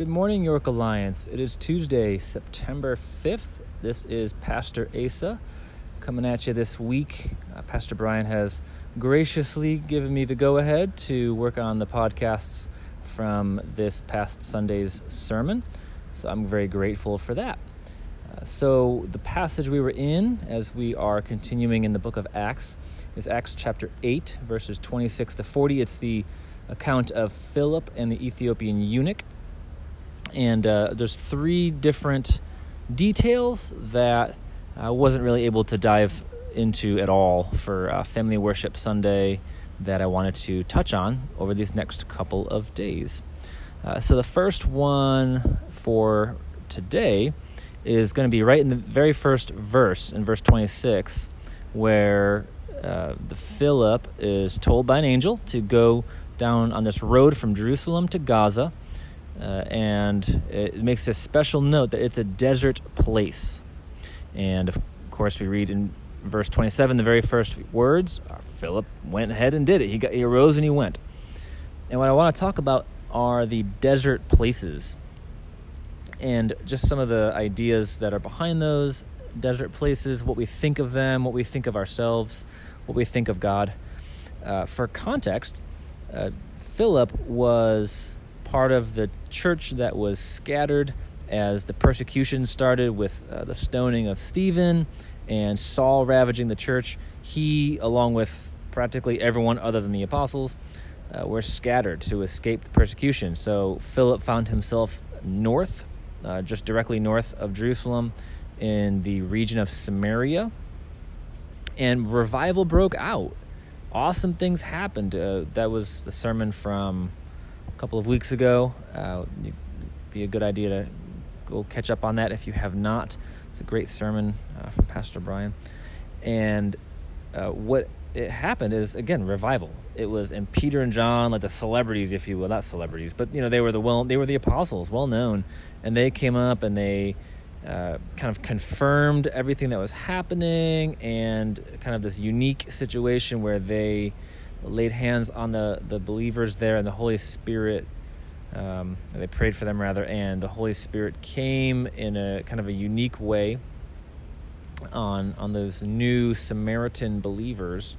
Good morning, York Alliance. It is Tuesday, September 5th. This is Pastor Asa coming at you this week. Uh, Pastor Brian has graciously given me the go ahead to work on the podcasts from this past Sunday's sermon. So I'm very grateful for that. Uh, so, the passage we were in as we are continuing in the book of Acts is Acts chapter 8, verses 26 to 40. It's the account of Philip and the Ethiopian eunuch and uh, there's three different details that I wasn't really able to dive into at all for uh, Family Worship Sunday that I wanted to touch on over these next couple of days. Uh, so the first one for today is going to be right in the very first verse, in verse 26, where uh, the Philip is told by an angel to go down on this road from Jerusalem to Gaza uh, and it makes a special note that it's a desert place. And of course, we read in verse 27, the very first words Philip went ahead and did it. He, got, he arose and he went. And what I want to talk about are the desert places and just some of the ideas that are behind those desert places, what we think of them, what we think of ourselves, what we think of God. Uh, for context, uh, Philip was part of the church that was scattered as the persecution started with uh, the stoning of Stephen and Saul ravaging the church. He, along with practically everyone other than the apostles, uh, were scattered to escape the persecution. So Philip found himself north, uh, just directly north of Jerusalem, in the region of Samaria, and revival broke out. Awesome things happened. Uh, that was the sermon from couple of weeks ago. Uh, be a good idea to go catch up on that if you have not. It's a great sermon uh, from Pastor Brian. And uh, what it happened is again revival. It was and Peter and John, like the celebrities, if you will, not celebrities, but you know they were the well, they were the apostles, well known, and they came up and they uh, kind of confirmed everything that was happening and kind of this unique situation where they laid hands on the, the believers there, and the Holy Spirit, um, they prayed for them rather, and the Holy Spirit came in a kind of a unique way on on those new Samaritan believers.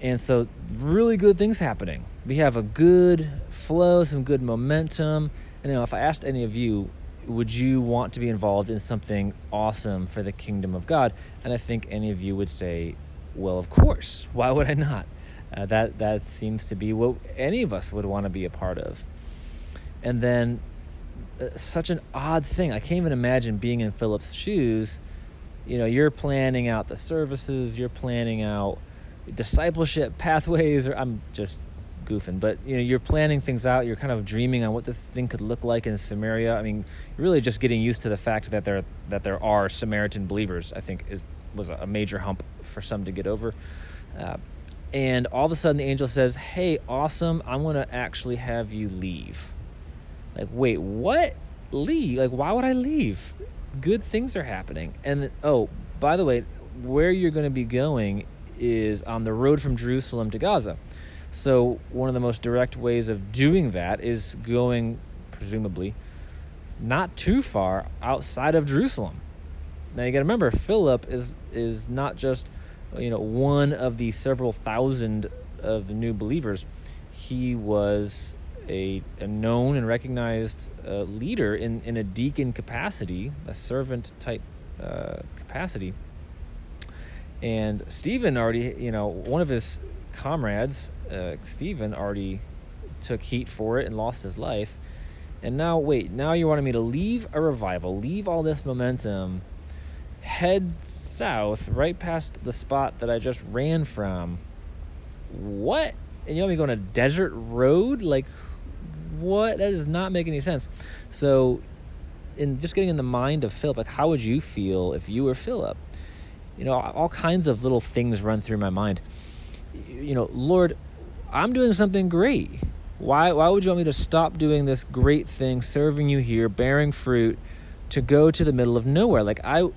And so, really good things happening. We have a good flow, some good momentum. And you know, if I asked any of you, would you want to be involved in something awesome for the kingdom of God? And I think any of you would say, well, of course. Why would I not? Uh, that that seems to be what any of us would want to be a part of. And then, uh, such an odd thing. I can't even imagine being in Philip's shoes. You know, you're planning out the services, you're planning out discipleship pathways. Or I'm just goofing, but you know, you're planning things out. You're kind of dreaming on what this thing could look like in Samaria. I mean, you're really just getting used to the fact that there that there are Samaritan believers. I think is was a major hump for some to get over. Uh, and all of a sudden the angel says, Hey, awesome, I'm going to actually have you leave. Like, wait, what? Leave? Like, why would I leave? Good things are happening. And oh, by the way, where you're going to be going is on the road from Jerusalem to Gaza. So, one of the most direct ways of doing that is going, presumably, not too far outside of Jerusalem. Now, you got to remember, Philip is is not just you know, one of the several thousand of the new believers, he was a, a known and recognized uh, leader in, in a deacon capacity, a servant type uh, capacity. And Stephen already, you know, one of his comrades, uh, Stephen, already took heat for it and lost his life. And now, wait, now you wanted me to leave a revival, leave all this momentum, head south right past the spot that I just ran from. What? And you want me going a desert road? Like, what? That does not make any sense. So, in just getting in the mind of Philip, like, how would you feel if you were Philip? You know, all kinds of little things run through my mind. You know, Lord, I'm doing something great. Why, why would you want me to stop doing this great thing, serving you here, bearing fruit, to go to the middle of nowhere? Like, I,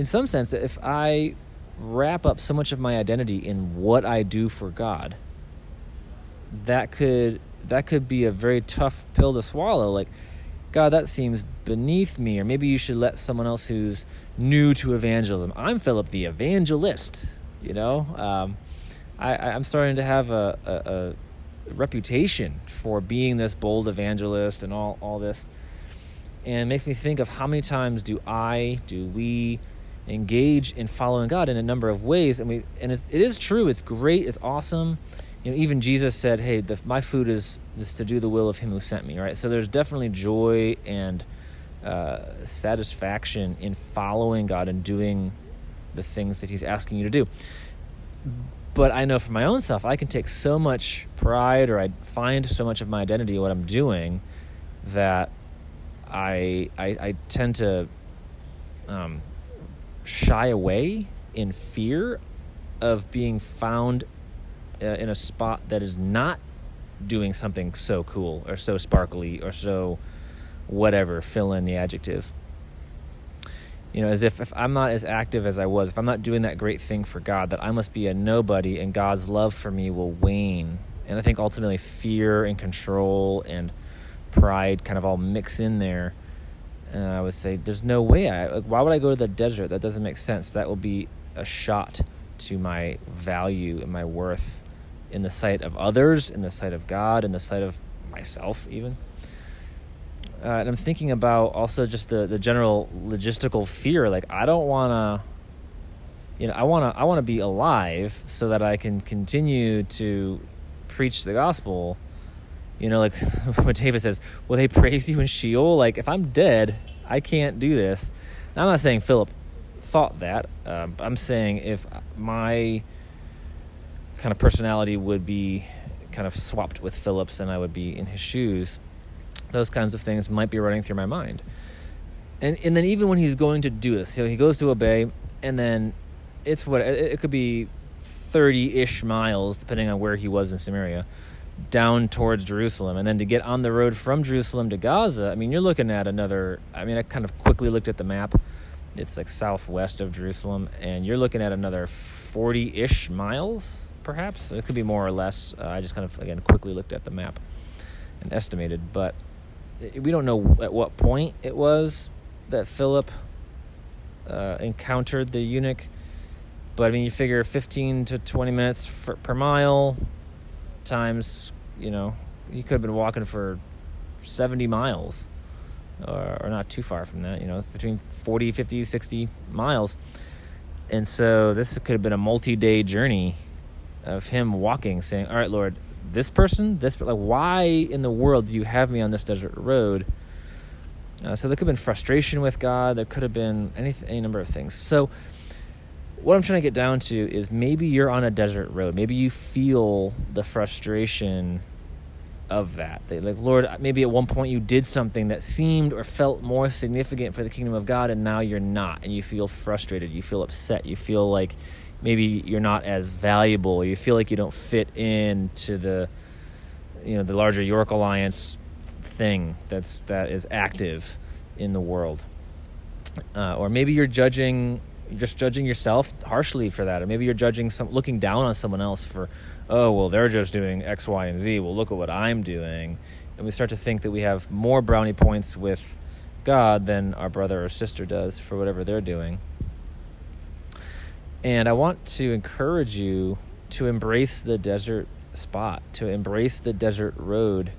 in some sense, if I wrap up so much of my identity in what I do for God, that could that could be a very tough pill to swallow. Like, God, that seems beneath me. Or maybe you should let someone else who's new to evangelism. I'm Philip the evangelist. You know, um, I, I'm starting to have a, a, a reputation for being this bold evangelist and all, all this. And it makes me think of how many times do I, do we engage in following God in a number of ways. And we and it's, it is true. It's great. It's awesome. You know, even Jesus said, "Hey, the, my food is is to do the will of Him who sent me." Right. So there's definitely joy and uh, satisfaction in following God and doing the things that He's asking you to do. But I know for my own self, I can take so much pride, or I find so much of my identity in what I'm doing, that I I, I tend to um, shy away in fear of being found uh, in a spot that is not doing something so cool or so sparkly or so whatever fill in the adjective. You know as if if i'm not as active as i was if i'm not doing that great thing for god that i must be a nobody and god's love for me will wane. And i think ultimately fear and control and pride kind of all mix in there and I would say, there's no way. I, like, why would I go to the desert? That doesn't make sense. That will be a shot to my value and my worth in the sight of others, in the sight of God, in the sight of myself, even. Uh, and I'm thinking about also just the, the general logistical fear. Like, I don't want to, you know, I want to I want to be alive so that I can continue to preach the gospel you know, like what David says, will they praise you in Sheol? Like, if I'm dead, I can't do this. Now, I'm not saying Philip thought that. Uh, I'm saying if my kind of personality would be kind of swapped with Philip's and I would be in his shoes, those kinds of things might be running through my mind. And and then even when he's going to do this, know, he goes to obey, and then it's what it, it could be thirty ish miles, depending on where he was in Samaria down towards Jerusalem. And then to get on the road from Jerusalem to Gaza, I mean, you're looking at another. I mean, I kind of quickly looked at the map. It's like southwest of Jerusalem, and you're looking at another 40 ish miles, perhaps. It could be more or less. Uh, I just kind of, again, quickly looked at the map and estimated. But we don't know at what point it was that Philip uh, encountered the eunuch. But I mean, you figure 15 to 20 minutes for, per mile, times, you know, he could have been walking for 70 miles or, or not too far from that, you know, between 40, 50, 60 miles. And so this could have been a multi day journey of him walking, saying, All right, Lord, this person, this, like, why in the world do you have me on this desert road? Uh, so there could have been frustration with God. There could have been any, any number of things. So, what I'm trying to get down to is maybe you're on a desert road. Maybe you feel the frustration of that. like, Lord, maybe at one point you did something that seemed or felt more significant for the kingdom of God, and now you're not, and you feel frustrated. You feel upset. You feel like maybe you're not as valuable. You feel like you don't fit into the, you know, the larger York Alliance thing that's that is active in the world. Uh, or maybe you're judging you're just judging yourself harshly for that, or maybe you're judging some, looking down on someone else for, oh well, they're just doing X, Y, and Z. Well, look at what I'm doing, and we start to think that we have more brownie points with God than our brother or sister does for whatever they're doing. And I want to encourage you to embrace the desert spot, to embrace the desert road.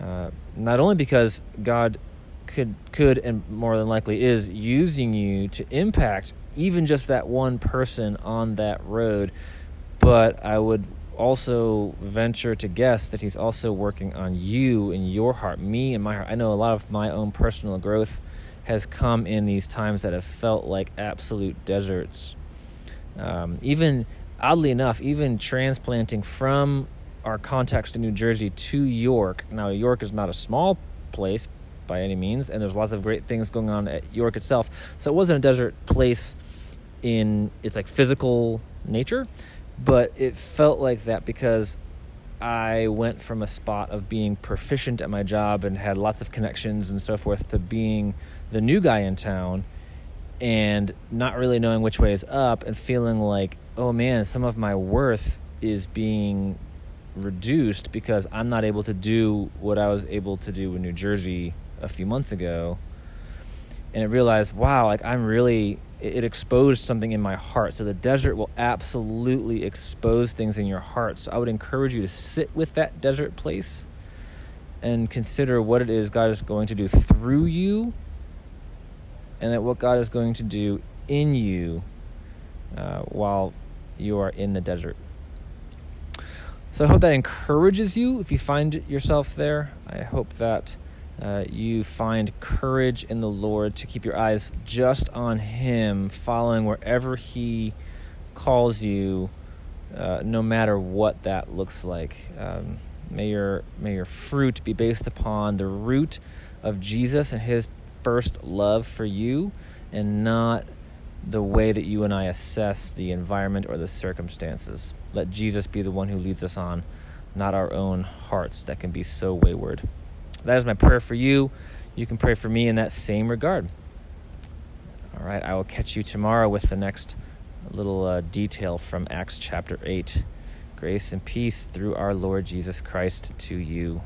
Uh, not only because God could could and more than likely is using you to impact even just that one person on that road. But i would also venture to guess that he's also working on you and your heart me and my heart. I know a lot of my own personal growth has come in these times that have felt like absolute deserts. Um, even oddly enough even transplanting from our context in new jersey to york. Now york is not a small place by any means, and there's lots of great things going on at York itself. So it wasn't a desert place in its like physical nature, but it felt like that because I went from a spot of being proficient at my job and had lots of connections and so forth to being the new guy in town and not really knowing which way is up and feeling like, oh man, some of my worth is being reduced because I'm not able to do what I was able to do in New Jersey a few months ago. And I realized, wow, like I'm really, it exposed something in my heart. So the desert will absolutely expose things in your heart. So I would encourage you to sit with that desert place and consider what it is God is going to do through you and that what God is going to do in you uh, while you are in the desert. So I hope that encourages you if you find yourself there. I hope that uh, you find courage in the Lord to keep your eyes just on Him, following wherever He calls you, uh, no matter what that looks like. Um, may your may your fruit be based upon the root of Jesus and His first love for you, and not the way that you and I assess the environment or the circumstances. Let Jesus be the one who leads us on, not our own hearts that can be so wayward. That is my prayer for you. You can pray for me in that same regard. All right, I will catch you tomorrow with the next little uh, detail from Acts chapter 8. Grace and peace through our Lord Jesus Christ to you.